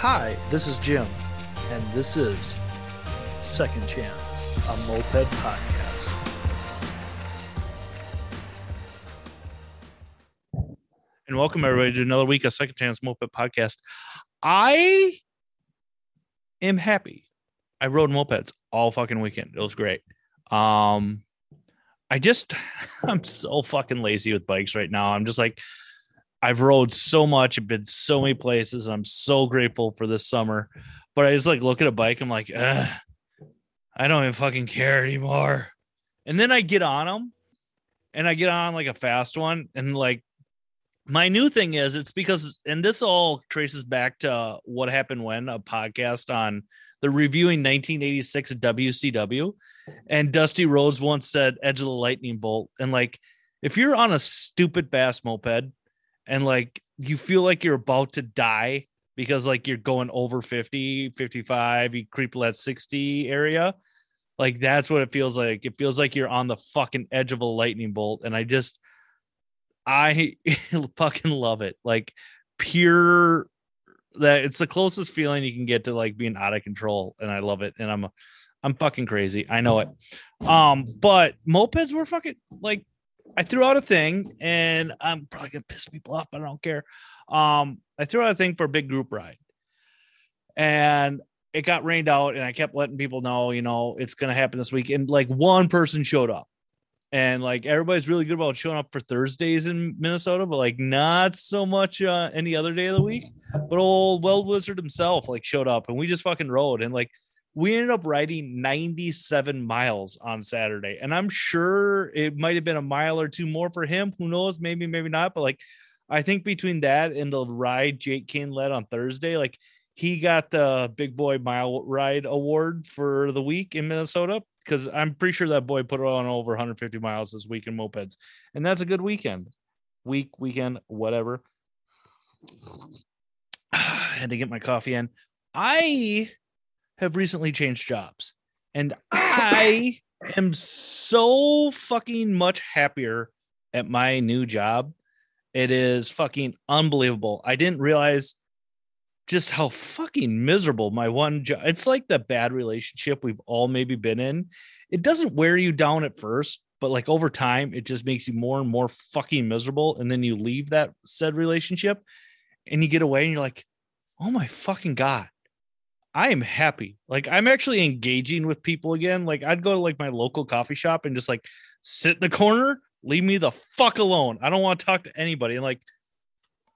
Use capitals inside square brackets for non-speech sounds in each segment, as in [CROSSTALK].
Hi, this is Jim, and this is Second Chance, a moped podcast. And welcome everybody to another week of Second Chance Moped Podcast. I am happy. I rode mopeds all fucking weekend. It was great. Um, I just [LAUGHS] I'm so fucking lazy with bikes right now. I'm just like I've rode so much, I've been so many places, and I'm so grateful for this summer. But I just like look at a bike, I'm like, I don't even fucking care anymore. And then I get on them, and I get on like a fast one, and like my new thing is it's because, and this all traces back to what happened when a podcast on the reviewing 1986 WCW, and Dusty Rhodes once said "Edge of the Lightning Bolt," and like if you're on a stupid fast moped and like you feel like you're about to die because like you're going over 50 55 you creep that 60 area. Like that's what it feels like. It feels like you're on the fucking edge of a lightning bolt and i just i [LAUGHS] fucking love it. Like pure that it's the closest feeling you can get to like being out of control and i love it and i'm i'm fucking crazy. I know it. Um but mopeds were fucking like I threw out a thing, and I'm probably gonna piss people off, but I don't care. Um, I threw out a thing for a big group ride, and it got rained out, and I kept letting people know, you know, it's gonna happen this week. And like one person showed up, and like everybody's really good about showing up for Thursdays in Minnesota, but like not so much uh, any other day of the week. But old Weld Wizard himself like showed up, and we just fucking rode, and like we ended up riding 97 miles on Saturday. And I'm sure it might have been a mile or two more for him. Who knows? Maybe, maybe not. But like, I think between that and the ride Jake Kane led on Thursday, like he got the big boy mile ride award for the week in Minnesota. Cause I'm pretty sure that boy put on over 150 miles this week in mopeds. And that's a good weekend. Week, weekend, whatever. [SIGHS] I had to get my coffee in. I have recently changed jobs. And [LAUGHS] I am so fucking much happier at my new job. It is fucking unbelievable. I didn't realize just how fucking miserable my one job. It's like the bad relationship we've all maybe been in. It doesn't wear you down at first, but like over time, it just makes you more and more fucking miserable. And then you leave that said relationship and you get away and you're like, oh my fucking God, I am happy. Like I'm actually engaging with people again. Like I'd go to like my local coffee shop and just like sit in the corner, leave me the fuck alone. I don't want to talk to anybody. And like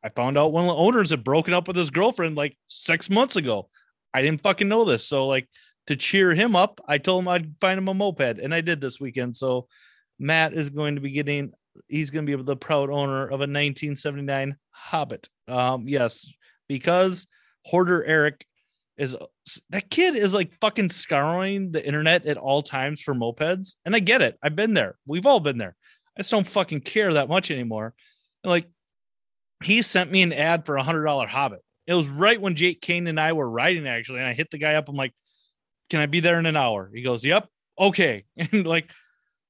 I found out one of the owners had broken up with his girlfriend like six months ago. I didn't fucking know this. So like to cheer him up, I told him I'd find him a moped, and I did this weekend. So Matt is going to be getting. He's going to be the proud owner of a 1979 Hobbit. Um, yes, because Hoarder Eric is that kid is like fucking scouring the internet at all times for mopeds. And I get it. I've been there. We've all been there. I just don't fucking care that much anymore. And like he sent me an ad for a hundred dollar hobbit. It was right when Jake Kane and I were riding actually. And I hit the guy up. I'm like, can I be there in an hour? He goes, Yep, okay. [LAUGHS] And like,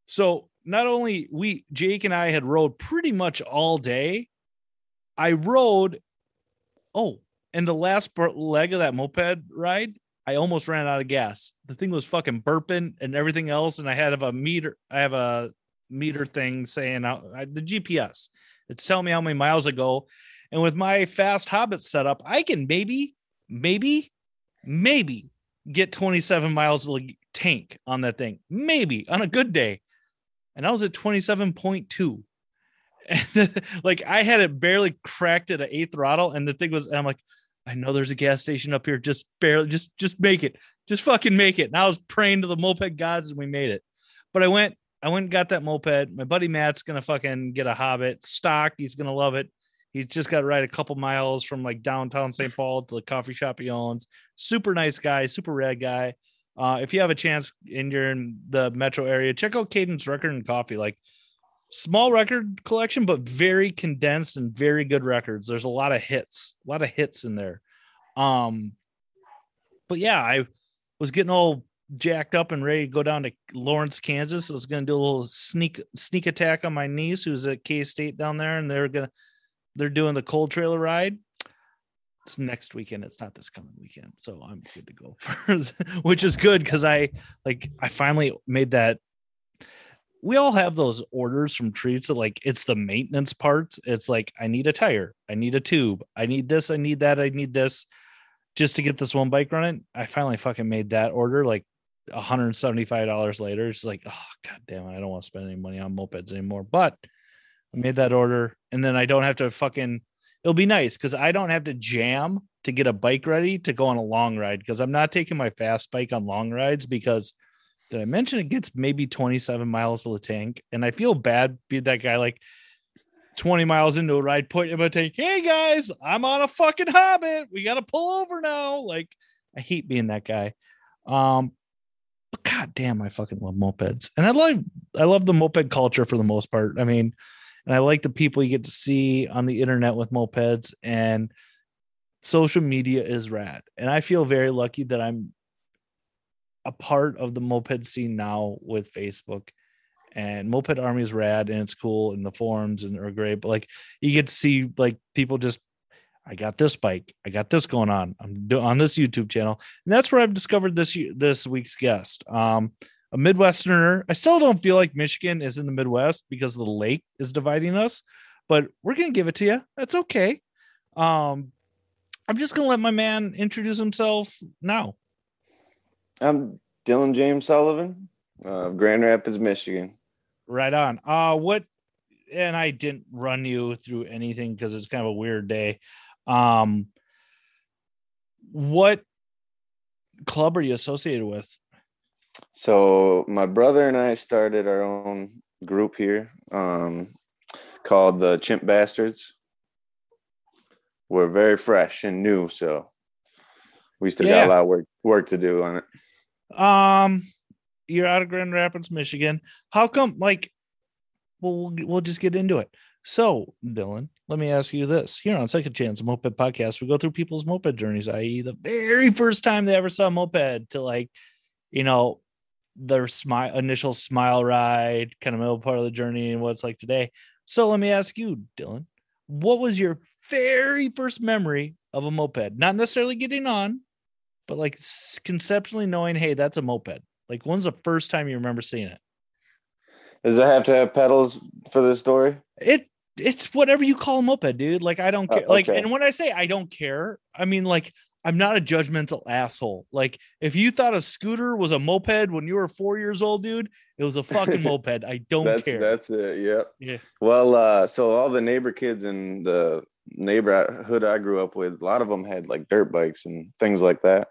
so not only we Jake and I had rode pretty much all day, I rode. Oh, and the last leg of that moped ride, I almost ran out of gas. The thing was fucking burping and everything else. And I had a meter, I have a meter thing saying the GPS. It's telling me how many miles I go. And with my fast Hobbit setup, I can maybe, maybe, maybe get 27 miles of tank on that thing. Maybe on a good day. And I was at 27.2. [LAUGHS] And like I had it barely cracked at an eighth throttle, and the thing was, I'm like, I know there's a gas station up here. Just barely, just just make it. Just fucking make it. And I was praying to the moped gods, and we made it. But I went, I went and got that moped. My buddy Matt's gonna fucking get a Hobbit stock. He's gonna love it. He's just got to ride a couple miles from like downtown St. Paul to the coffee shop he owns. Super nice guy, super rad guy. Uh, if you have a chance and you're in the metro area, check out Cadence Record and Coffee. Like small record collection, but very condensed and very good records. There's a lot of hits, a lot of hits in there. Um, but yeah, I was getting all jacked up and ready to go down to Lawrence, Kansas. I was going to do a little sneak sneak attack on my niece, who's at K State down there, and they're gonna they're doing the cold trailer ride. it's next weekend. It's not this coming weekend, so I'm good to go [LAUGHS] for, which is good because I like I finally made that. We all have those orders from treats that like it's the maintenance parts. It's like I need a tire, I need a tube, I need this, I need that, I need this, just to get this one bike running. I finally fucking made that order like $175 later. It's like, oh god damn it, I don't want to spend any money on mopeds anymore. But I made that order, and then I don't have to fucking. It'll be nice because I don't have to jam to get a bike ready to go on a long ride because I'm not taking my fast bike on long rides because did I mention it gets maybe 27 miles to the tank? And I feel bad being that guy like 20 miles into a ride, putting him a tank. Hey guys, I'm on a fucking hobbit. We gotta pull over now. Like, I hate being that guy. Um, but god damn, I fucking love mopeds. And I love I love the moped culture for the most part. I mean, and I like the people you get to see on the internet with mopeds and social media is rad. And I feel very lucky that I'm a part of the moped scene now with Facebook. And Moped Army is rad and it's cool and the forums and are great. But like you get to see like people just I got this bike. I got this going on. I'm do- on this YouTube channel, and that's where I've discovered this this week's guest. Um, a Midwesterner. I still don't feel like Michigan is in the Midwest because the lake is dividing us, but we're gonna give it to you. That's okay. Um, I'm just gonna let my man introduce himself now. I'm Dylan James Sullivan, uh, Grand Rapids, Michigan. Right on. Uh, what? And I didn't run you through anything because it's kind of a weird day. Um, what club are you associated with? So my brother and I started our own group here um, called the Chimp Bastards. We're very fresh and new, so we still Yeah. got a lot of work work to do on it. Um, you're out of Grand Rapids, Michigan. How come? Like, well, we'll we'll just get into it. So, Dylan, let me ask you this: here on Second Chance Moped Podcast, we go through people's moped journeys, i.e., the very first time they ever saw a moped to like, you know, their smile, initial smile ride, kind of middle part of the journey, and what it's like today. So, let me ask you, Dylan, what was your very first memory of a moped? Not necessarily getting on, but like conceptually knowing, hey, that's a moped. Like, when's the first time you remember seeing it? Does it have to have pedals for this story? It it's whatever you call a moped, dude. Like, I don't Uh, care. Like, and when I say I don't care, I mean like I'm not a judgmental asshole. Like, if you thought a scooter was a moped when you were four years old, dude, it was a fucking [LAUGHS] moped. I don't that's care. that's it. Yep. Yeah. Well, uh, so all the neighbor kids in the neighborhood I grew up with, a lot of them had like dirt bikes and things like that.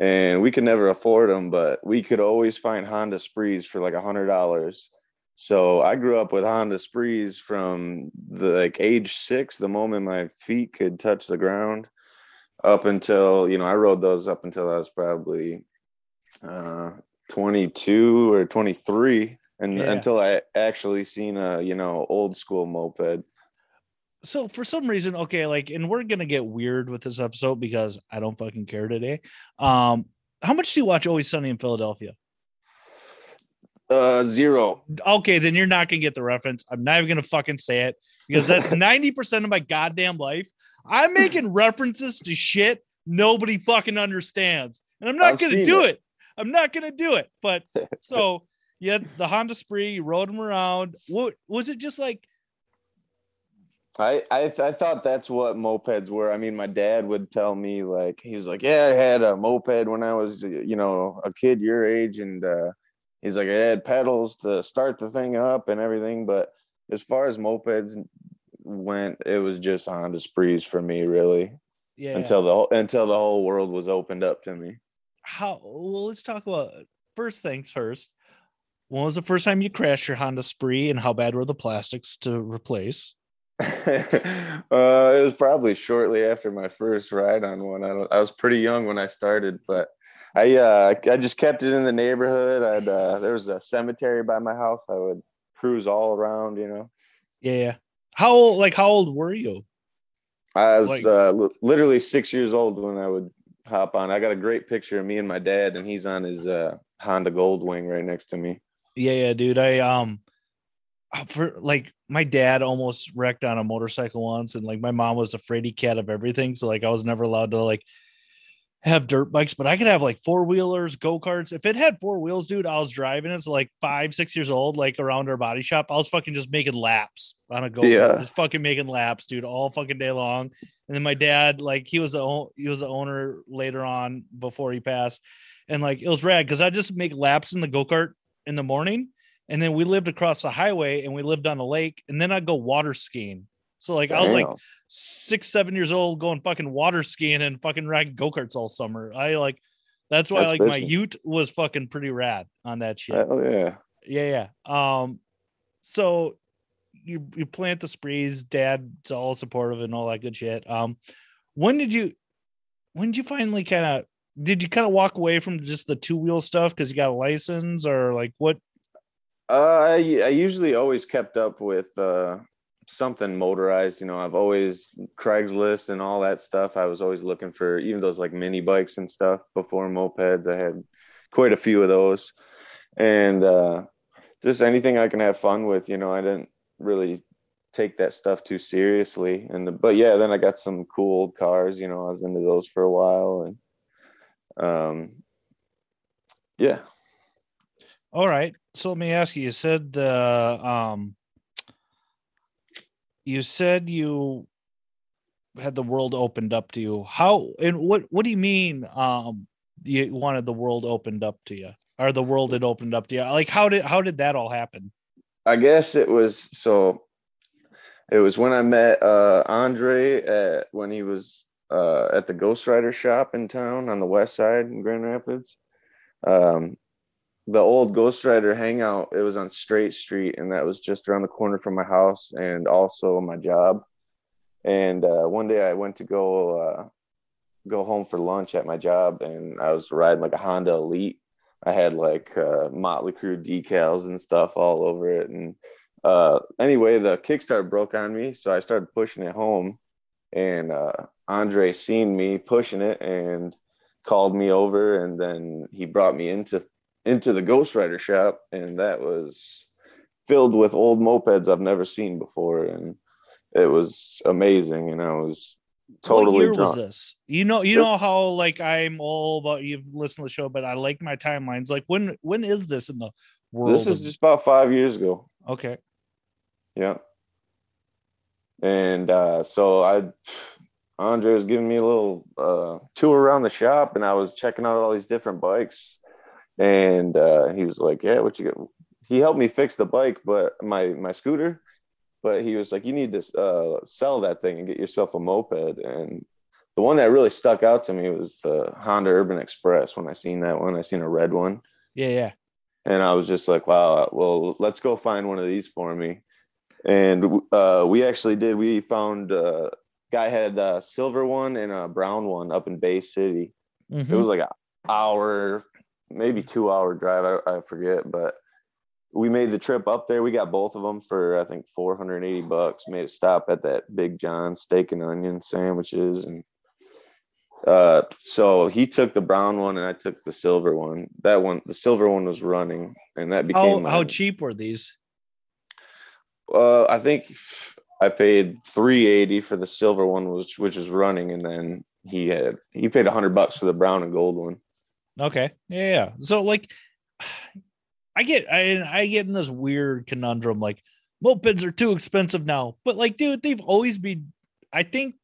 And we could never afford them, but we could always find Honda Sprees for like a hundred dollars. So I grew up with Honda Sprees from the like age six, the moment my feet could touch the ground, up until you know I rode those up until I was probably uh, 22 or 23 and Yeah. until i actually seen a you know old school moped so for some reason, okay, like, and we're gonna get weird with this episode because I don't fucking care today. Um, how much do you watch Always Sunny in Philadelphia? uh zero okay, then you're not gonna get the reference. I'm not even gonna fucking say it because that's [LAUGHS] 90% of my goddamn life. I'm making references to shit nobody fucking understands. And I'm not I've gonna do it. it. I'm not gonna do it. But [LAUGHS] so you had the Honda Spree, you rode them around. What was it just like? I, I th- I thought that's what mopeds were. I mean, my dad would tell me like he was like, "Yeah, I had a moped when I was you know a kid your age," and uh, he's like, "I had pedals to start the thing up and everything." But as far as mopeds went, it was just Honda Sprees for me, really, Yeah. until the whole, until the whole world was opened up to me. how well let's talk about first things first. When was the first time you crashed your Honda Spree and how bad were the plastics to replace? [LAUGHS] uh, it was probably shortly after my first ride on one. I, I was pretty young when I started, but I uh, I just kept it in the neighborhood. I'd uh, there was a cemetery by my house. I would cruise all around. You know, Yeah, yeah. How old like how old were you? I was Like- uh, li- literally six years old when I would hop on. I got a great picture of me and my dad, and he's on his uh, Honda Goldwing right next to me. Yeah, yeah, dude. I um Uh, for like my dad almost wrecked on a motorcycle once, and like my mom was a fraidy cat of everything. So like I was never allowed to like have dirt bikes, but I could have like four wheelers, go karts. If it had four wheels, dude, I was driving it. So like five, six years old, like around our body shop, I was fucking just making laps on a go Yeah. just fucking making laps, dude, all fucking day long. And then my dad, like he was the he was the owner later on before he passed, and like it was rad because I just make laps in the go kart in the morning, and then we lived across the highway and we lived on a lake, and then I'd go water skiing. So like I was like six, seven years old going fucking water skiing and fucking riding go karts all summer. I like that's why That's like my. Ute was fucking pretty rad on that shit. Hell yeah. yeah, yeah. Um, so you you plant the sprees, dad's all supportive and all that good shit. Um, when did you when did you finally kind of did you kind of walk away from just the two wheel stuff because you got a license or like what? Uh, I, I usually always kept up with uh, something motorized. You know, I've always Craigslist and all that stuff. I was always looking for even those like mini bikes and stuff before mopeds. I had quite a few of those, and uh, just anything I can have fun with. You know, I didn't really take that stuff too seriously. And but yeah, then I got some cool old cars. You know, I was into those for a while, and um, yeah. All right. So let me ask you. You said uh, um, you said you had the world opened up to you. How and what? What do you mean? Um, you wanted the world opened up to you, or the world had opened up to you? Like how did how did that all happen? I guess it was so. It was when I met uh, Andre at when he was uh, at the Ghost Rider shop in town on the west side in Grand Rapids. Um, the old Ghost Rider hangout. It was on Straight Street, and that was just around the corner from my house and also my job. And uh, one day I went to go uh, go home for lunch at my job, and I was riding like a Honda Elite. I had like uh, Motley Crue decals and stuff all over it. And uh, anyway, the kickstart broke on me, so I started pushing it home. And uh, Andre seen me pushing it and called me over, and then he brought me into into the Ghost Rider shop, and that was filled with old mopeds I've never seen before, and it was amazing. And I was totally what year drunk. was this? You know, you This- know how like I'm all about you've listened to the show, but I like my timelines. Like when when is this in the world? This is of- just about five years ago. okay. Yeah. And uh, so I, Andre was giving me a little uh, tour around the shop, and I was checking out all these different bikes. And uh, he was like, "Yeah, what you got?" He helped me fix the bike, but my my scooter. But he was like, "You need to uh, sell that thing and get yourself a moped." And the one that really stuck out to me was the Honda Urban Express. When I seen that one, I seen a red one Yeah, yeah. and I was just like, wow, well, let's go find one of these for me. And uh, we actually did. We found uh, guy had a silver one and a brown one up in Bay City. It Mhm. was like an hour, maybe two hour drive. I, I forget, but we made the trip up there. We got both of them for I think 480 bucks. Made a stop at that Big John steak and onion sandwiches and. Uh, so he took the brown one and I took the silver one. That one, the silver one was running, and that became how my- how cheap were these? uh, I think I paid three eighty for the silver one, which which was running, and then he had he paid hundred bucks for the brown and gold one. Okay. Yeah, yeah. So like I get I I get in this weird conundrum like mopeds are too expensive now. But like dude, they've always been I think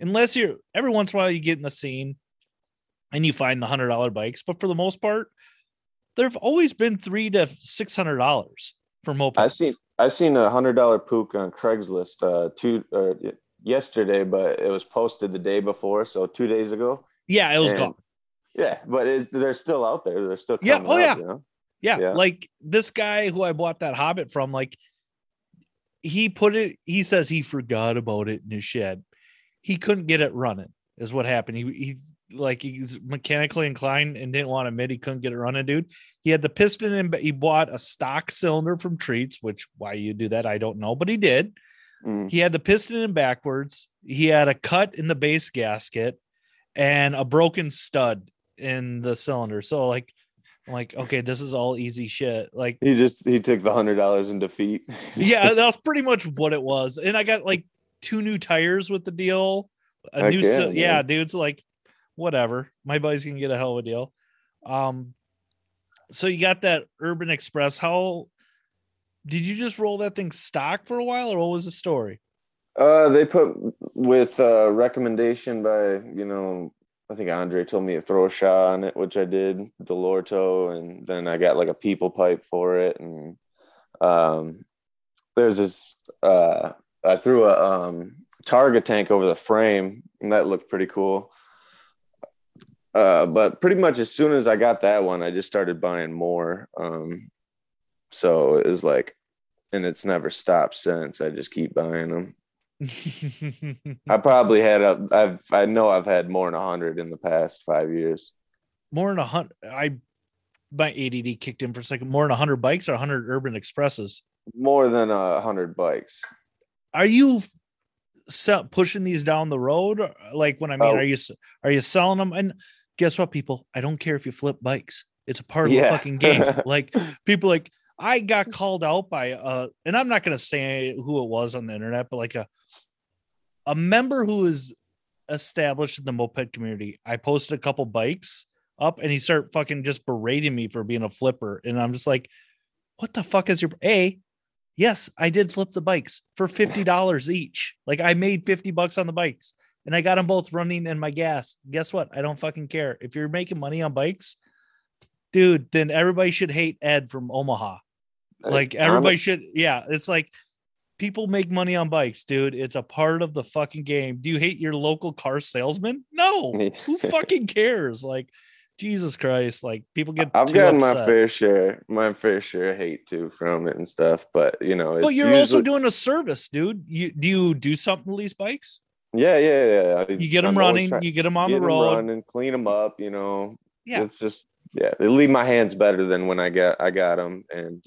unless you're every once in a while you get in the scene and you find the hundred dollar bikes, but for the most part, there've always been three to six hundred dollars for mopeds. I seen I seen a hundred dollar Puch on Craigslist uh two uh, yesterday, but it was posted the day before, so two days ago. yeah, it was And- gone. Yeah, but it, they're still out there. They're still Yeah, coming oh, out, yeah. You know? Yeah, Yeah. like this guy who I bought that Hobbit from, like he put it. He says he forgot about it in his shed. He couldn't get it running. Is what happened. He he like he's mechanically inclined and didn't want to admit he couldn't get it running, dude. He had the piston and he bought a stock cylinder from Treats, which why you do that I don't know, but he did. Mm. He had the piston in backwards. He had a cut in the base gasket and a broken stud in the cylinder. So like I'm like, okay, this is all easy shit. Like, He just he took the hundred dollars in defeat. [LAUGHS] yeah, [LAUGHS] that's pretty much what it was. And I got like two new tires with the deal. A Heck new, yeah, yeah, yeah, dude's like, whatever. My buddy's gonna get a hell of a deal. Um, so you got that Urban Express. How did you just roll that thing stock for a while, or what was the story? Uh, they put with uh, recommendation by you know I think Andre told me to throw a shot on it, which I did, Dellorto, and then I got like a people pipe for it, and um, there's this uh, I threw a um, Targa tank over the frame, and that looked pretty cool. Uh, but pretty much as soon as I got that one, I just started buying more. Um, so it was like, and it's never stopped since. I just keep buying them. I [LAUGHS] probably had a, I've, I know I've had more than a hundred in the past five years. more than a hundred. I my ADD kicked in for a second. More than a hundred bikes or a hundred Urban Expresses. More than a hundred bikes. Are you se- pushing these down the road? Like when I mean, Oh. are you are you selling them? And guess what, people? I don't care if you flip bikes. It's a part of the fucking game. [LAUGHS] like people like I got [LAUGHS] called out by uh and I'm not gonna say who it was on the internet, but like a a member who is established in the moped community. I posted a couple bikes up and he started fucking just berating me for being a flipper. And I'm just like, what the fuck is your a? Yes, I did flip the bikes for fifty dollars each. Like I made 50 bucks on the bikes and I got them both running in my gas. Guess what? I don't fucking care. If you're making money on bikes, dude, then everybody should hate Ed from Omaha. Like everybody should, yeah. It's like people make money on bikes, dude. It's a part of the fucking game. Do you hate your local car salesman? No. [LAUGHS] Who fucking cares? Like, Jesus Christ. Like people get I've gotten my fair share, my fair share of hate too from it and stuff. But you know, But you're also doing a service, dude. You do you do something to these bikes? yeah, yeah, yeah. You get them I'm running, trying- you get them on get the road. running, clean them up. You know, Yeah. it's just yeah, they leave my hands better than when I got I got them, and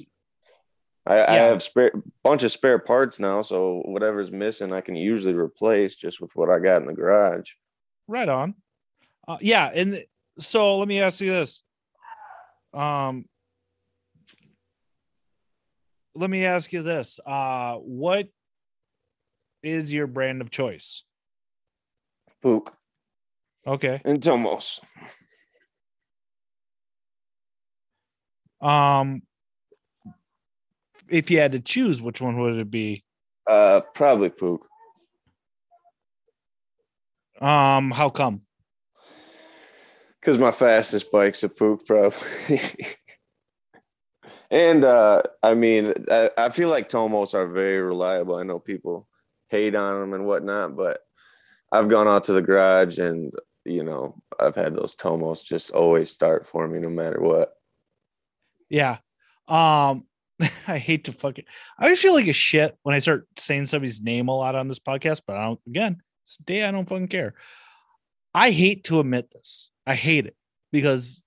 I, I have spare bunch of spare parts now, so whatever's missing, I can usually replace just with what I got in the garage. Right on. Uh, yeah, and so let me ask you this. Um let me ask you this. Uh what is your brand of choice? Puch Okay. and Tomos. Um if you had to choose, which one would it be? Uh, probably Puch. Um, how come? Because my fastest bike's a Puch, probably. [LAUGHS] and uh, I mean, I, I feel like Tomos are very reliable. I know people hate on them and whatnot, but I've gone out to the garage and you know I've had those Tomos just always start for me no matter what. Yeah. Um, [LAUGHS] I hate to fucking I always feel like a shit when I start saying somebody's name a lot on this podcast, but I don't again, today I don't fucking care. I hate to admit this. I hate it because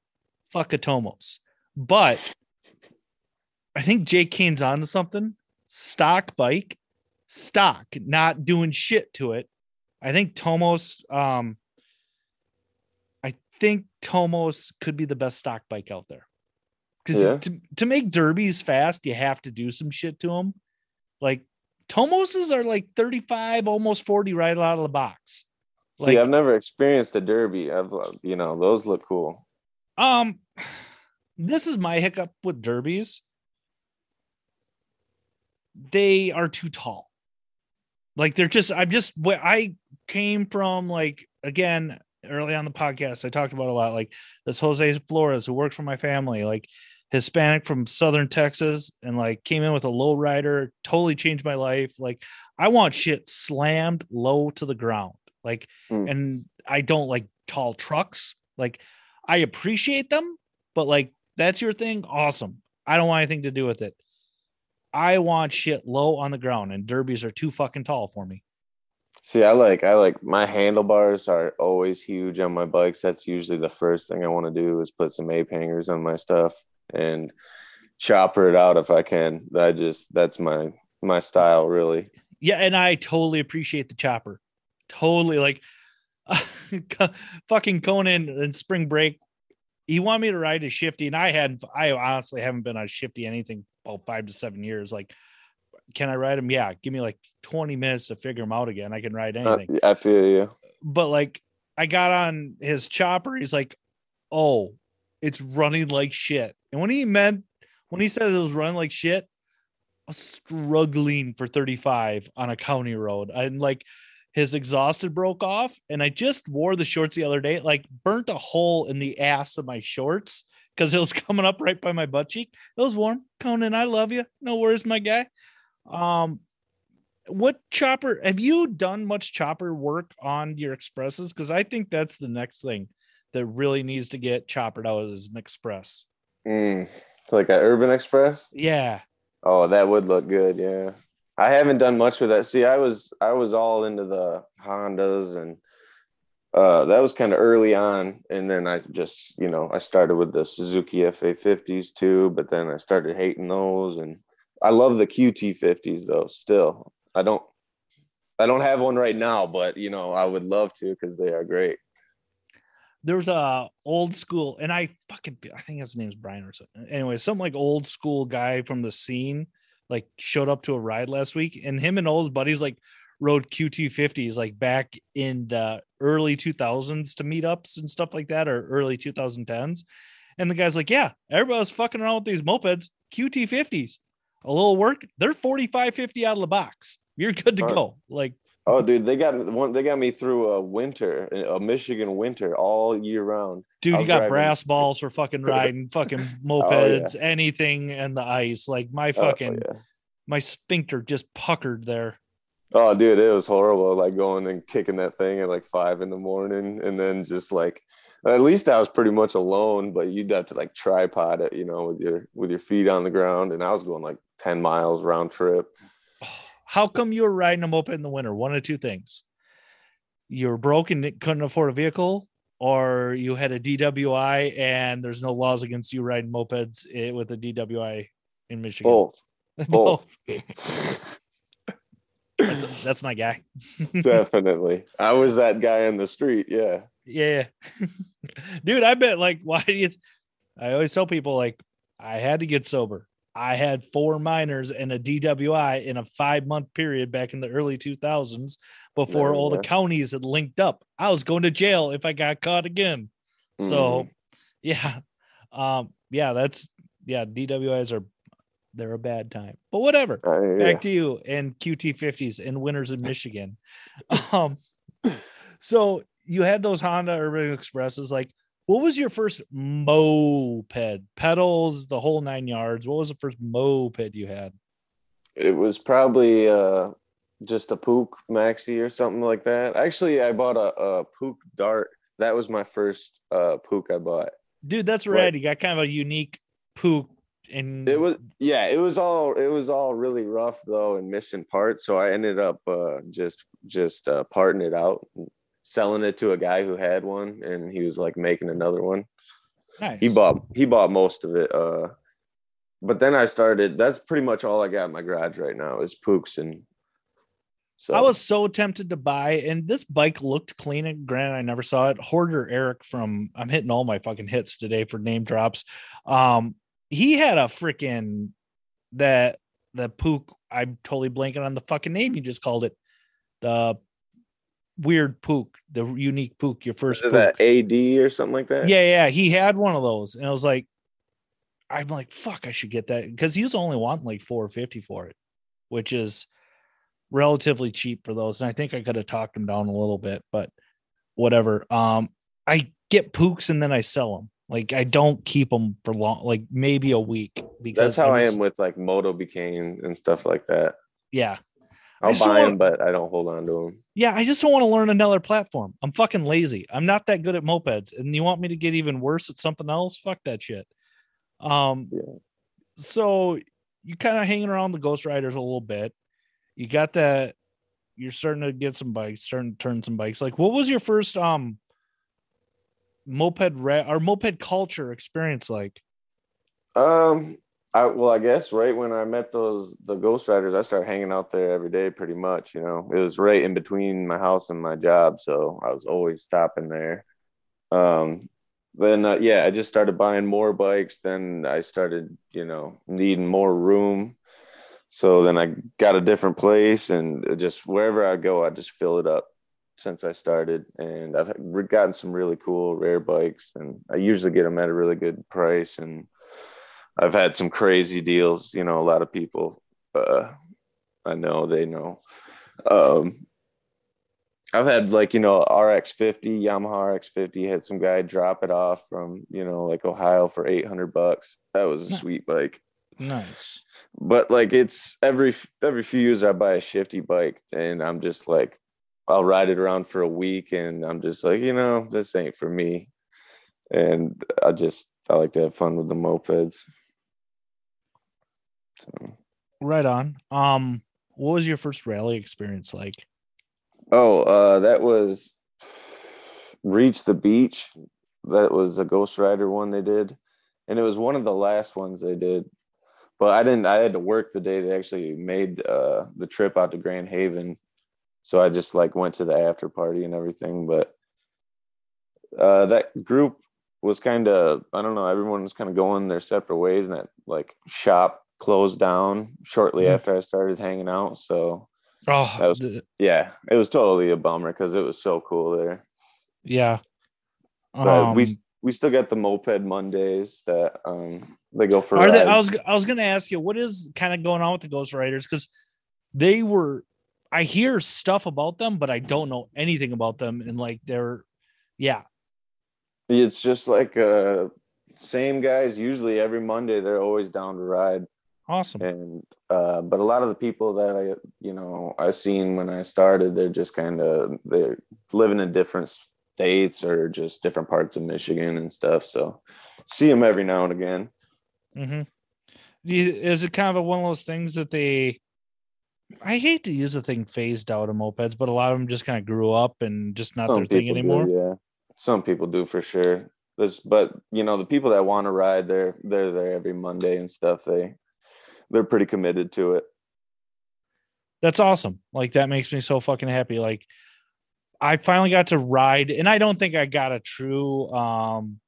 fuck Atomos. But I think Jake Kane's onto something. Stock bike, stock, not doing shit to it. I think Tomos, um, I think Tomos could be the best stock bike out there. Because Yeah. to, to make derbies fast, you have to do some shit to them. Like Tomoses are like 35, almost 40 right out of the box. See, Like I've never experienced a derby. I've uh, you know those look cool. Um, this is my hiccup with derbies. They are too tall. Like they're just, I'm just, I came from like, again, early on the podcast, I talked about a lot, like this Jose Flores who worked for my family, like Hispanic from Southern Texas, and like came in with a low rider, totally changed my life. Like I want shit slammed low to the ground. Like, Mm. and I don't like tall trucks. Like I appreciate them, but like that's your thing. Awesome. I don't want anything to do with it. I want shit low on the ground, and derbies are too fucking tall for me. See, I like I like my handlebars are always huge on my bikes. That's usually the first thing I want to do is put some ape hangers on my stuff and chopper it out if I can. I just that's my my style really. Yeah, and I totally appreciate the chopper. Totally like [LAUGHS] fucking Conan and spring break. he wanted me to ride a shifty, and I hadn't, I honestly haven't been on shifty anything about five to seven years. Like, can I ride him? Yeah, give me like 20 minutes to figure him out again. I can ride Uh, anything. I feel you. But like I got on his chopper, he's like, Oh, it's running like shit. And when he meant when he said it was running like shit, struggling for 35 on a county road. And like his exhaust had broke off. And I just wore the shorts the other day, like burnt a hole in the ass of my shorts because it was [LAUGHS] coming up right by my butt cheek. It was warm. Conan, I love you. No worries, my guy. Um, what chopper have you done much chopper work on your expresses? Because I think that's the next thing that really needs to get choppered out is an express. Mm, like an Urban Express. Yeah. Oh, that would look good. Yeah. I haven't done much with that. See, I was I was all into the Hondas and uh that was kind of early on and then I just, you know, I started with the Suzuki FA50s too, but then I started hating those and I love the QT50s though still. I don't I don't have one right now, but you know, I would love to cuz they are great. There was a old school, and I fucking I think his name's Brian or something. Anyway, some like old school guy from the scene like showed up to a ride last week, and him and all his buddies like rode QT50s like back in the early 2000s to meetups and stuff like that, or early 2010s. And the guy's like, Yeah, everybody's fucking around with these mopeds, QT50s. A little work, they're 45 50 out of the box. You're good to go. Like, Oh dude, they got one they got me through a winter, a Michigan winter all year round. dude, you got driving- brass [LAUGHS] balls for fucking riding fucking [LAUGHS] Oh, yeah. mopeds, anything and the ice. Like, my Oh, fucking, yeah. my sphincter just puckered there. Oh, dude, it was horrible. Like going and kicking that thing at like five in the morning, and then just like, at least I was pretty much alone. But you'd have to like tripod it, you know, with your with your feet on the ground, and I was going like ten miles round trip. How come you were riding a moped in the winter? One of two things. You were broke and couldn't afford a vehicle, or you had a DWI and there's no laws against you riding mopeds eh, with a DWI in Michigan. [LAUGHS] Both, both. that's, that's my guy. [LAUGHS] definitely. I was that guy in the street. Yeah. Yeah. [LAUGHS] Dude, I bet like why do you I always tell people like I had to get sober. I had four minors and a DWI in a five month period back in the early 2000s before all the counties had linked up. I was going to jail if I got caught again. So, yeah. [LAUGHS] Um yeah, that's yeah, DWIs are they're a bad time. But whatever Uh, yeah. back to you and QT50s and winners in Michigan. [LAUGHS] um, so you had those Honda Urban Expresses. Like, what was your first moped? Pedals, the whole nine yards. What was the first moped you had? It was probably uh just a Puch Maxi or something like that. Actually, I bought a, a Puch Dart. That was my first uh Puch I bought. Dude, that's Right. You got kind of a unique Puch and It was yeah, it was all it was all really rough though and missing parts. So I ended up uh just just uh parting it out, selling it to a guy who had one and he was like making another one. nice. He bought he bought most of it. Uh but then I started that's pretty much all I got in my garage right now is Puchs and so I was so tempted to buy, and this bike looked clean. And granted, I never saw it. Hoarder Eric from I'm hitting all my fucking hits today for name drops. Um, he had a freaking that the Puch. I'm totally blanking on the fucking name you just called it. The weird Puch, the unique Puch, your first Puch. that AD or something like that? Yeah, yeah, he had one of those, and I was like, I'm like, fuck, I should get that because he was only wanting like 450 for it, which is relatively cheap for those. And I think I could have talked him down a little bit, but whatever. Um, I get Puchs and then I sell them. Like I don't keep them for long, like maybe a week. Because That's how I just- am with like Motobécane and stuff like that. Yeah, I I'll buy them, but I don't hold on to them. yeah. I just don't want to learn another platform. I'm fucking lazy. I'm not that good at mopeds, and you want me to get even worse at something else? Fuck that shit. Um, Yeah. so you kind of hanging around the Ghost Riders a little bit. You got that. You're starting to get some bikes, starting to turn some bikes. Like, what was your first um moped re- or moped culture experience like? Um, I well, I guess right when I met those the Ghost Riders, I started hanging out there every day, pretty much. You know, it was right in between my house and my job, so I was always stopping there. Um, then uh, yeah, I just started buying more bikes. Then I started, you know, needing more room. So then I got a different place, and just wherever I go, I just fill it up. Since I started, and I've gotten some really cool rare bikes, and I usually get them at a really good price. And I've had some crazy deals. You know, a lot of people, uh, I know they know. Um, I've had like you know RX fifty Yamaha RX fifty had some guy drop it off from you know like Ohio for eight hundred bucks. That was a Nice. sweet bike. Nice. But like it's every every few years I buy a shifty bike and I'm just like I'll ride it around for a week and I'm just like you know this ain't for me. And I just I like to have fun with the mopeds. So Right on. Um, what was your first rally experience like? Oh, uh, that was Reach the Beach. That was a Ghost Rider one they did, and it was one of the last ones they did. But I didn't. I had to work the day they actually made uh, the trip out to Grand Haven, so I just like went to the after party and everything. But uh, that group was kind of I don't know. Everyone was kind of going their separate ways, and that like shop closed down shortly Mhm. after I started hanging out. So Oh, was- the- yeah, it was totally a bummer because it was so cool there. yeah. But we Um, we still got the moped Mondays that um they go for Are they? I was I was gonna ask you what is kind of going on with the Ghost Riders because they were. I hear stuff about them, but I don't know anything about them. And like they're, yeah, It's just like uh same guys. Usually every Monday they're always down to ride, awesome. and uh, but a lot of the people that I you know I've seen when I started, they're just kind of they're living in different states or just different parts of Michigan and stuff. So see them every now and again. Mm-hmm. Is it kind of a, one of those things that they? I hate to use the thing phased out of mopeds, but a lot of them just kind of grew up and just not their thing people do, anymore. yeah, some people do for sure. There's, but you know, the people that want to ride, they're they're there every Monday and stuff. They they're pretty committed to it. That's awesome. Like that makes me so fucking happy. Like I finally got to ride, and I don't think I got a true um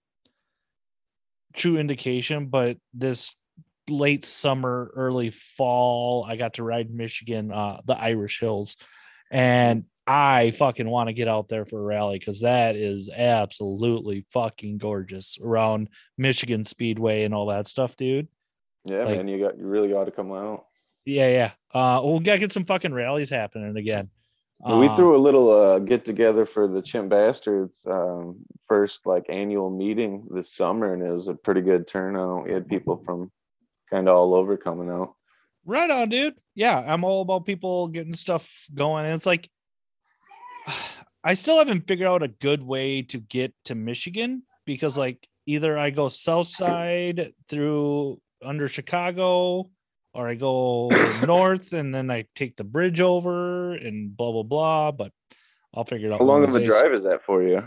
true indication, but this late summer, early fall, I got to ride Michigan, uh, the Irish Hills, and I fucking want to get out there for a rally because that is absolutely fucking gorgeous around Michigan Speedway and all that stuff, dude. Yeah, Like- man, you got you really got to come out. Yeah, yeah. Uh, we'll gotta get some fucking rallies happening again. we Uh, threw a little uh, get together for the Chimp Bastards um, first like annual meeting this summer, and it was a pretty good turnout. We had people from kind of all over coming out. Right on, dude. Yeah, I'm all about people getting stuff going. And it's like, [SIGHS] I still haven't figured out a good way to get to Michigan because, like, either I go south side through under Chicago or I go [COUGHS] north and then I take the bridge over and blah, blah, blah. But I'll figure it out. How long of a drive is that for you?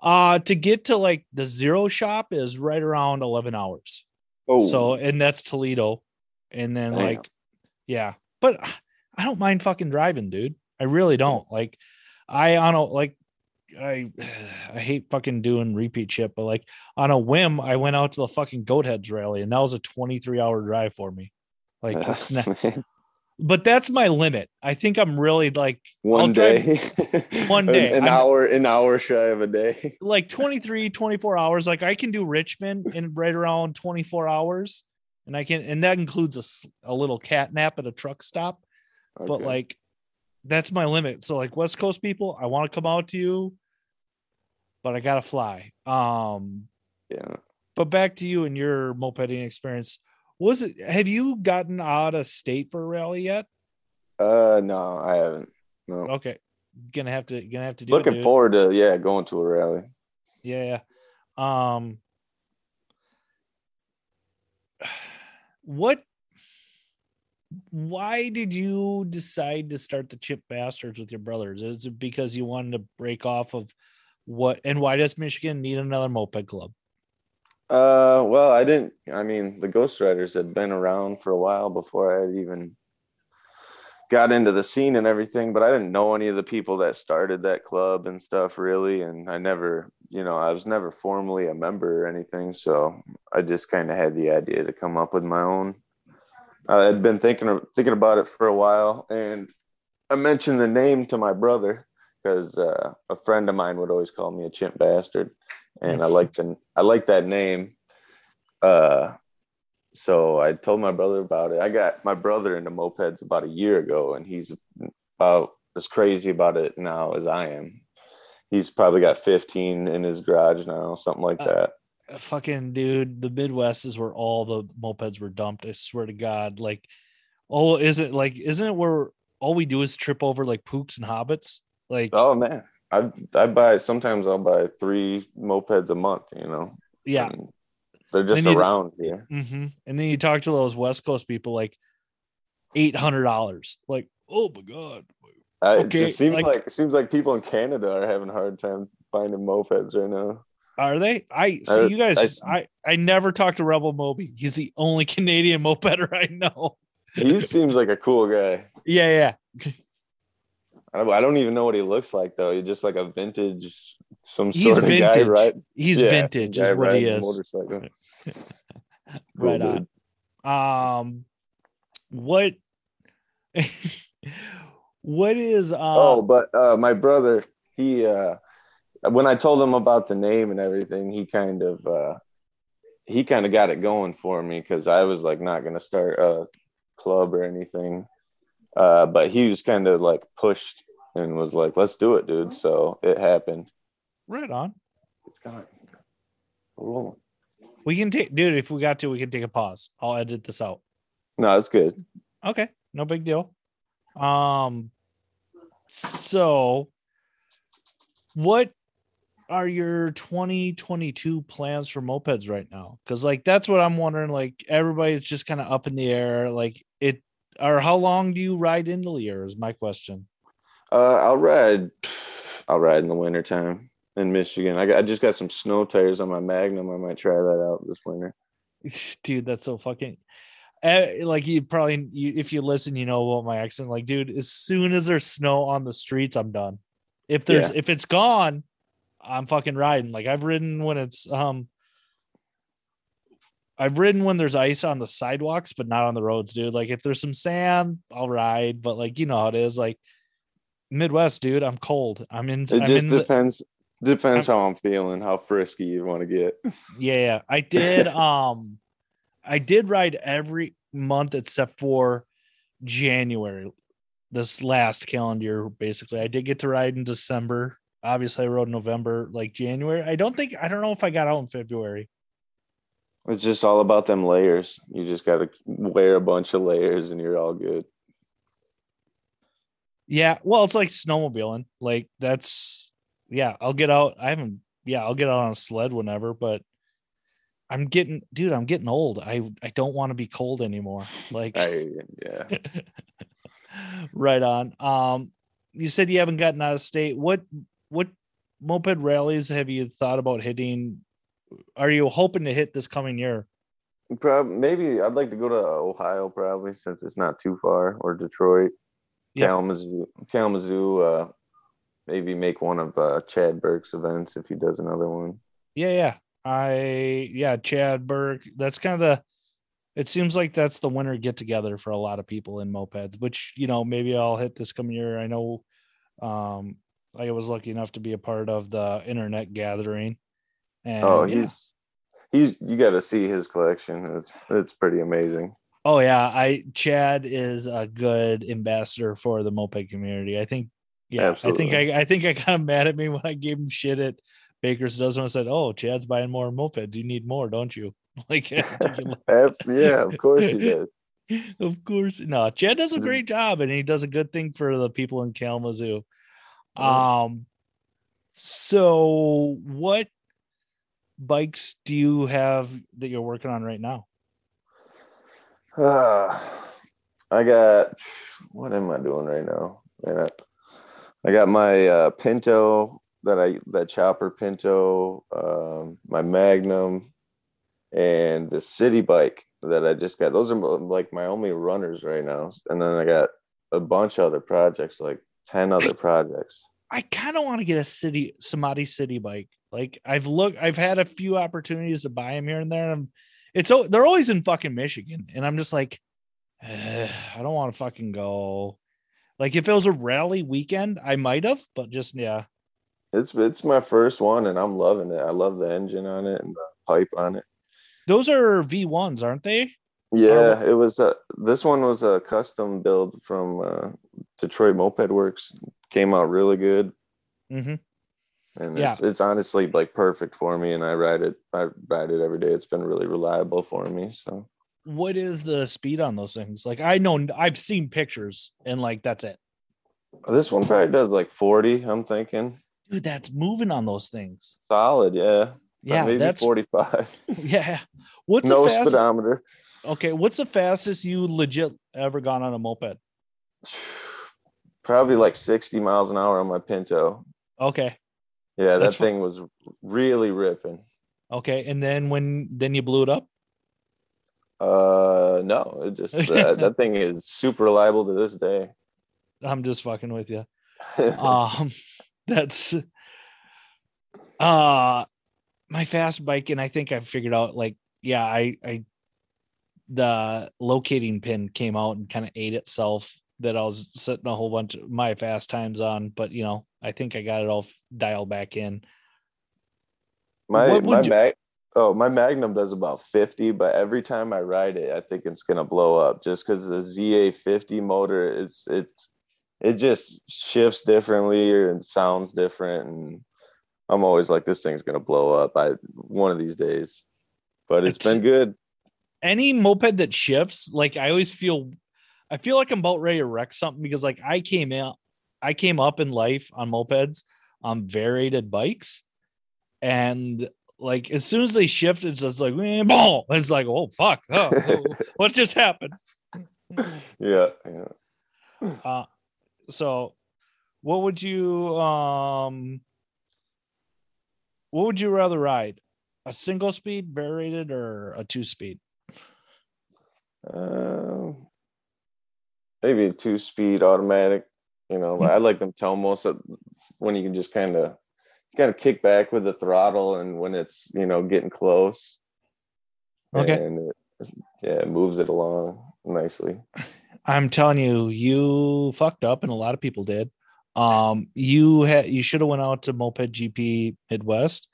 Uh, to get to like the zero shop is right around 11 hours. Oh, So, and that's Toledo. And then Damn. like, yeah, but I don't mind fucking driving, dude. I really don't. Like, I on a like, I [SIGHS] I hate fucking doing repeat shit, but like on a whim, I went out to the fucking Goat Heads rally, and that was a 23 hour drive for me. Like, it's [LAUGHS] not, but that's my limit. I think I'm really like one drive- day [LAUGHS] One day. an, I'm- hour an hour shy of a day [LAUGHS] like 23 24 hours like i can do richmond in right around 24 hours and i can and that includes a, a little cat nap at a truck stop but like that's my limit. So like west coast people i want to come out to you but i gotta fly. Um yeah. but back to you and your mopeding experience. Was it have you gotten out of state for a rally yet? Uh no i haven't. No. Okay. Gonna have to gonna have to do looking it, forward to yeah going to a rally. Yeah. yeah. Um [SIGHS] what why did you decide to start the Chimp Bastards with your brothers? Is it because you wanted to break off of what and why does Michigan need another moped club? uh well i didn't i mean the ghost riders had been around for a while before i had even got into the scene and everything but i didn't know any of the people that started that club and stuff really and i never you know, I was never formally a member or anything, so I just kind of had the idea to come up with my own. I had been thinking of, thinking about it for a while, and I mentioned the name to my brother because uh, a friend of mine would always call me a chimp bastard, and I like the I like that name. Uh, so I told my brother about it. I got my brother into mopeds about a year ago, and he's about as crazy about it now as I am. He's probably got 15 in his garage now, something like that. Uh, fucking dude, the Midwest is where all the mopeds were dumped. I swear to God. Like, oh, is it like, isn't it where all we do is trip over like Puchs and hobbits? Like, oh man, I I buy sometimes I'll buy three mopeds a month. You know. Yeah. And they're just around here. Mm-hmm. And then you talk to those West Coast people, like eight hundred dollars. Like, oh my god. I, okay, it seems like, like it seems like people in Canada are having a hard time finding mopeds right now. Are they? I see you guys. I, I, I never talked to Rebel Moby. He's the only [LAUGHS] Canadian mopeder I know. he seems like a cool guy. Yeah, yeah. I don't even know what he looks like though. He's just like a vintage, some He's sort of vintage. guy, right? He's yeah, vintage, is what he is. Motorcycle. [LAUGHS] right cool, on. Um, what? [LAUGHS] what is? Uh, oh, but uh, my brother, he uh, when I told him about the name and everything, he kind of uh, he kind of got it going for me because I was like not gonna start a club or anything. Uh, but he was kind of like pushed and was like, "Let's do it, dude." So it happened. Right on. It's kind of rolling. We can take, dude. If we got to, we can take a pause. I'll edit this out. No, it's good. Okay, no big deal. Um, so what are your 2022 plans for mopeds right now? Because like that's what I'm wondering. Like everybody's just kind of up in the air. Like it, or how long do you ride in the year? Is my question. Uh, I'll ride. [SIGHS] I'll ride in the wintertime in Michigan. I, got, I just got some snow tires on my Magnum. I might try that out this winter. [LAUGHS] Dude, that's so fucking. Uh, like you probably, you, if you listen, you know about my accent. Like, dude, as soon as there's snow on the streets, I'm done. If there's, yeah. if it's gone, I'm fucking riding. Like I've ridden when it's um I've ridden when there's ice on the sidewalks, but not on the roads, dude. Like if there's some sand, I'll ride. But like you know how it is. Like Midwest, dude, I'm cold. I'm in. It I'm just in depends. The, depends I'm, how I'm feeling, how frisky you want to get. Yeah, yeah. I did. [LAUGHS] um, I did ride every month except for January. This last calendar year, basically, I did get to ride in December obviously I rode November, like January. I don't think I don't know if I got out in February. It's just all about them layers. You just got to wear a bunch of layers and you're all good. Yeah, well, it's like snowmobiling. Like that's yeah, I'll get out. I haven't yeah, I'll get out on a sled whenever, but I'm getting dude, I'm getting old. I I don't want to be cold anymore. Like I, [LAUGHS] yeah. right on. Um you said you haven't gotten out of state. What what moped rallies have you thought about hitting? Are you hoping to hit this coming year? Probably, maybe I'd like to go to Ohio, probably since it's not too far, or Detroit, yep. Kalamazoo, Kalamazoo. Uh, maybe make one of uh, Chad Burke's events if he does another one. Yeah, yeah, I yeah, Chad Burke. That's kind of the. It seems like that's the winter get together for a lot of people in mopeds, which you know maybe I'll hit this coming year. I know um I was lucky enough to be a part of the internet gathering. And, oh, he's yeah. he's you got to see his collection. It's it's pretty amazing. Oh yeah, I Chad is a good ambassador for the moped community. I think yeah, Absolutely. I think I I think I got [LAUGHS] mad at me when I gave him shit at Baker's dozen. I said, "Oh, Chad's buying more mopeds. You need more, don't you?" [LAUGHS] Like, [LAUGHS] yeah, of course he does. of course, no. Chad does a great job, and he does a good thing for the people in Kalamazoo. Um, so what bikes do you have that you're working on right now? Uh, [SIGHS] I got what am I doing right now? Man, I, I got my uh, Pinto that I that chopper Pinto, um, my Magnum, and the city bike that I just got. Those are like my only runners right now. And then I got a bunch of other projects like 10 other [CLEARS THROAT] projects. I kind of want to get a city Samadhi city bike. Like I've looked, I've had a few opportunities to buy them here and there. And it's o- they're always in fucking Michigan, and I'm just like, I don't want to fucking go. Like if it was a rally weekend, I might have, but just yeah, It's it's my first one, and I'm loving it. I love the engine on it and the pipe on it. those are V1s, aren't they? Yeah, it was. A, this one was a custom build from uh, Detroit Moped Works. Came out really good, Mm-hmm. and Yeah. it's it's honestly like perfect for me. And I ride it. I ride it every day. It's been really reliable for me. So What is the speed on those things? Like I know I've seen pictures, and like that's it, this one probably does like 40. I'm thinking dude. That's moving on those things. solid. Yeah, Yeah, maybe that's 45. [LAUGHS] yeah. What's no the fastest? speedometer. Okay, what's the fastest you legit ever gone on a moped? [SIGHS] [LAUGHS] Probably like 60 miles an hour on my Pinto. Okay, Yeah, that That's fu- thing was really ripping. okay, and then when then you blew it up? Uh, no, it just [LAUGHS] uh, that thing is super reliable to this day. I'm just fucking with you. [LAUGHS] Um, that's uh my fast bike, and I think I figured out like yeah, I I the locating pin came out and kind of ate itself that I was setting a whole bunch of my fast times on, but you know, I think I got it all dialed back in. my my you- mag oh my Magnum does about 50, but every time I ride it, I think it's gonna blow up just because the ZA50 motor it's it's it just shifts differently and sounds different and I'm always like this thing's gonna blow up I one of these days. But it's It's- been good. any moped that shifts, like I always feel I feel like I'm about ready to wreck something because like I came out I came up in life on mopeds on variated bikes. And like as soon as they shift it's just like eh, boom. it's like oh fuck. Oh, oh, [LAUGHS] what just happened? [LAUGHS] Yeah, yeah. uh so what would you um what would you rather ride? A single speed variated or a two speed? Uh, maybe a two speed automatic. You know. I like them Tomos that when you can just kind of kind of kick back with the throttle and when it's you know getting close. Okay. And it, yeah, it moves it along nicely. [LAUGHS] I'm telling you, you fucked up, and a lot of people did. Um, you had you should have went out to Moped GP Midwest.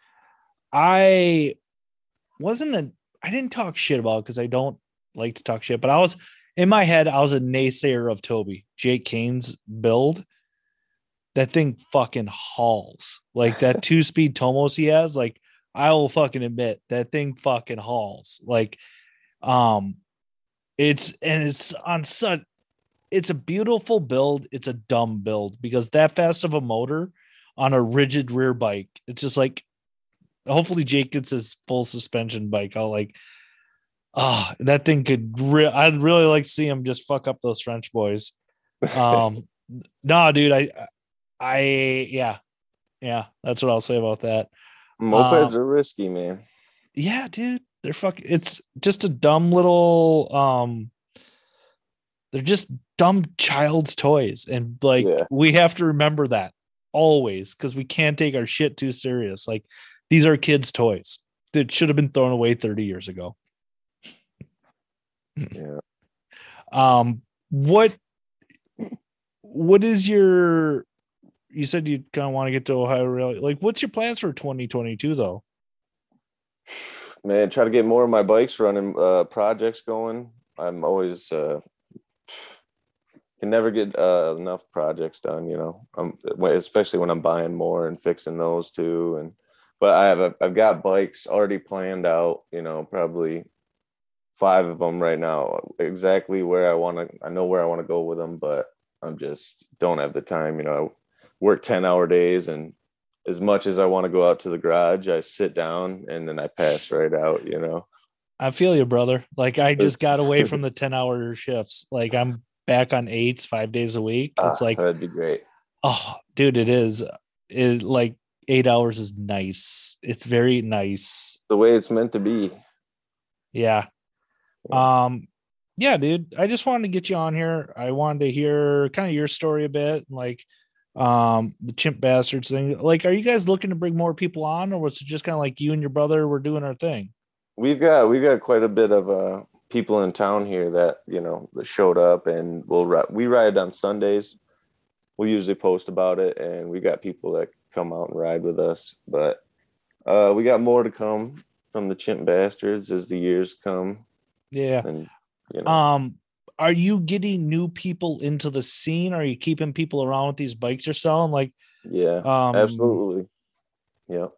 I wasn't a I didn't talk shit about because I don't like to talk shit, but I was in my head, I was a naysayer of Toby, Jake Kane's build. That thing fucking hauls. Like that [LAUGHS] two speed Tomos he has, like I will fucking admit that thing fucking hauls. Like, um, it's and it's on such it's a beautiful build. It's a dumb build because that fast of a motor on a rigid rear bike, it's just like hopefully Jake gets his full suspension bike. I'll like ah that thing could re- I'd really like to see him just fuck up those French boys. Um [LAUGHS] no, dude, I I yeah. Yeah, that's what I'll say about that. Mopeds Um, are risky, man. yeah dude they're fuck it's just a dumb little um they're just dumb child's toys and like Yeah. we have to remember that always because we can't take our shit too serious like these are kids toys that should have been thrown away 30 years ago Yeah. um what [LAUGHS] what is your you said you kind of want to get to ohio really like what's your plans for 2022 though Man, try to get more of my bikes running, uh, projects going. I'm always uh, can never get uh, enough projects done. You know, um, especially when I'm buying more and fixing those too. And but I have a, I've got bikes already planned out. You know, probably five of them right now. Exactly where I want to. I know where I want to go with them, but I'm just don't have the time. You know, I work ten hour days and as much as I want to go out to the garage, I sit down and then I pass right out, you know. I feel you, brother. Like I just got away from the 10 hour shifts. Like I'm back on eights five days a week. It's Ah, like, that'd be great. oh, dude, it is. It like eight hours is nice. It's very nice. The way it's meant to be. Yeah. Um, yeah, dude. I just wanted to get you on here. I wanted to hear kind of your story a bit. Like, um the chimp bastards thing like are you guys looking to bring more people on or was it just kind of like you and your brother were doing our thing we've got we've got quite a bit of uh people in town here that you know that showed up and we'll we ride on sundays we usually post about it and we got people that come out and ride with us but uh we got more to come from the chimp bastards as the years come yeah and you know. um are you getting new people into the scene? Are you keeping people around with these bikes you're selling? Like, yeah, um, absolutely. Yeah,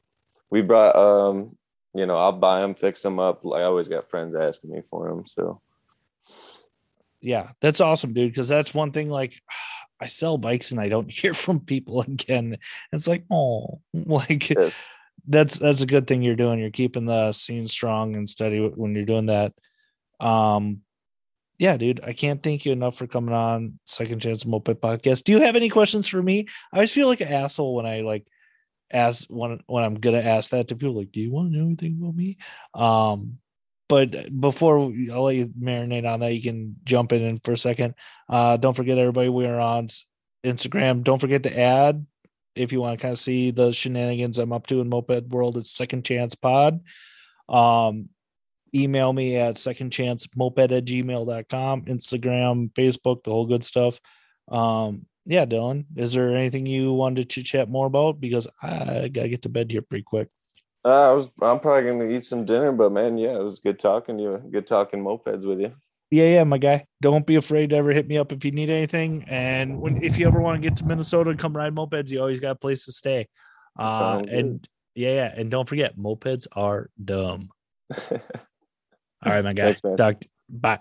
we brought, um, you know, I'll buy them, fix them up. I always got friends asking me for them. So, yeah, that's awesome, dude. Because that's one thing. Like, [SIGHS] I sell bikes and I don't [LAUGHS] hear from people again. It's like, oh, [LAUGHS] like. Yes. That's that's a good thing you're doing. You're keeping the scene strong and steady when you're doing that. Um, yeah, dude, I can't thank you enough for coming on Second Chance Moped Podcast. Do you have any questions for me? I always feel like an asshole when I like ask when when I'm gonna ask that to people. Like, do you want to know anything about me? Um, but before I'll let you marinate on that, you can jump in, in for a second. Uh, don't forget, everybody, we are on Instagram. Don't forget to add if you want to kind of see the shenanigans I'm up to in moped world. It's Second Chance Pod. Um, email me at secondchancemoped at gmail.com, Instagram, Facebook, the whole good stuff. Um, yeah, Dylan, is there anything you wanted to chat more about? Because I gotta get to bed here pretty quick. Uh, I was I'm probably gonna eat some dinner, but man, yeah, it was good talking to you. Good talking mopeds with you. Yeah, yeah, my guy. Don't be afraid to ever hit me up if you need anything. And when if you ever want to get to Minnesota and come ride mopeds, you always got a place to stay. Uh, and yeah, yeah, and don't forget, mopeds are dumb. [LAUGHS] All right, my guy. Thanks, Doug, bye.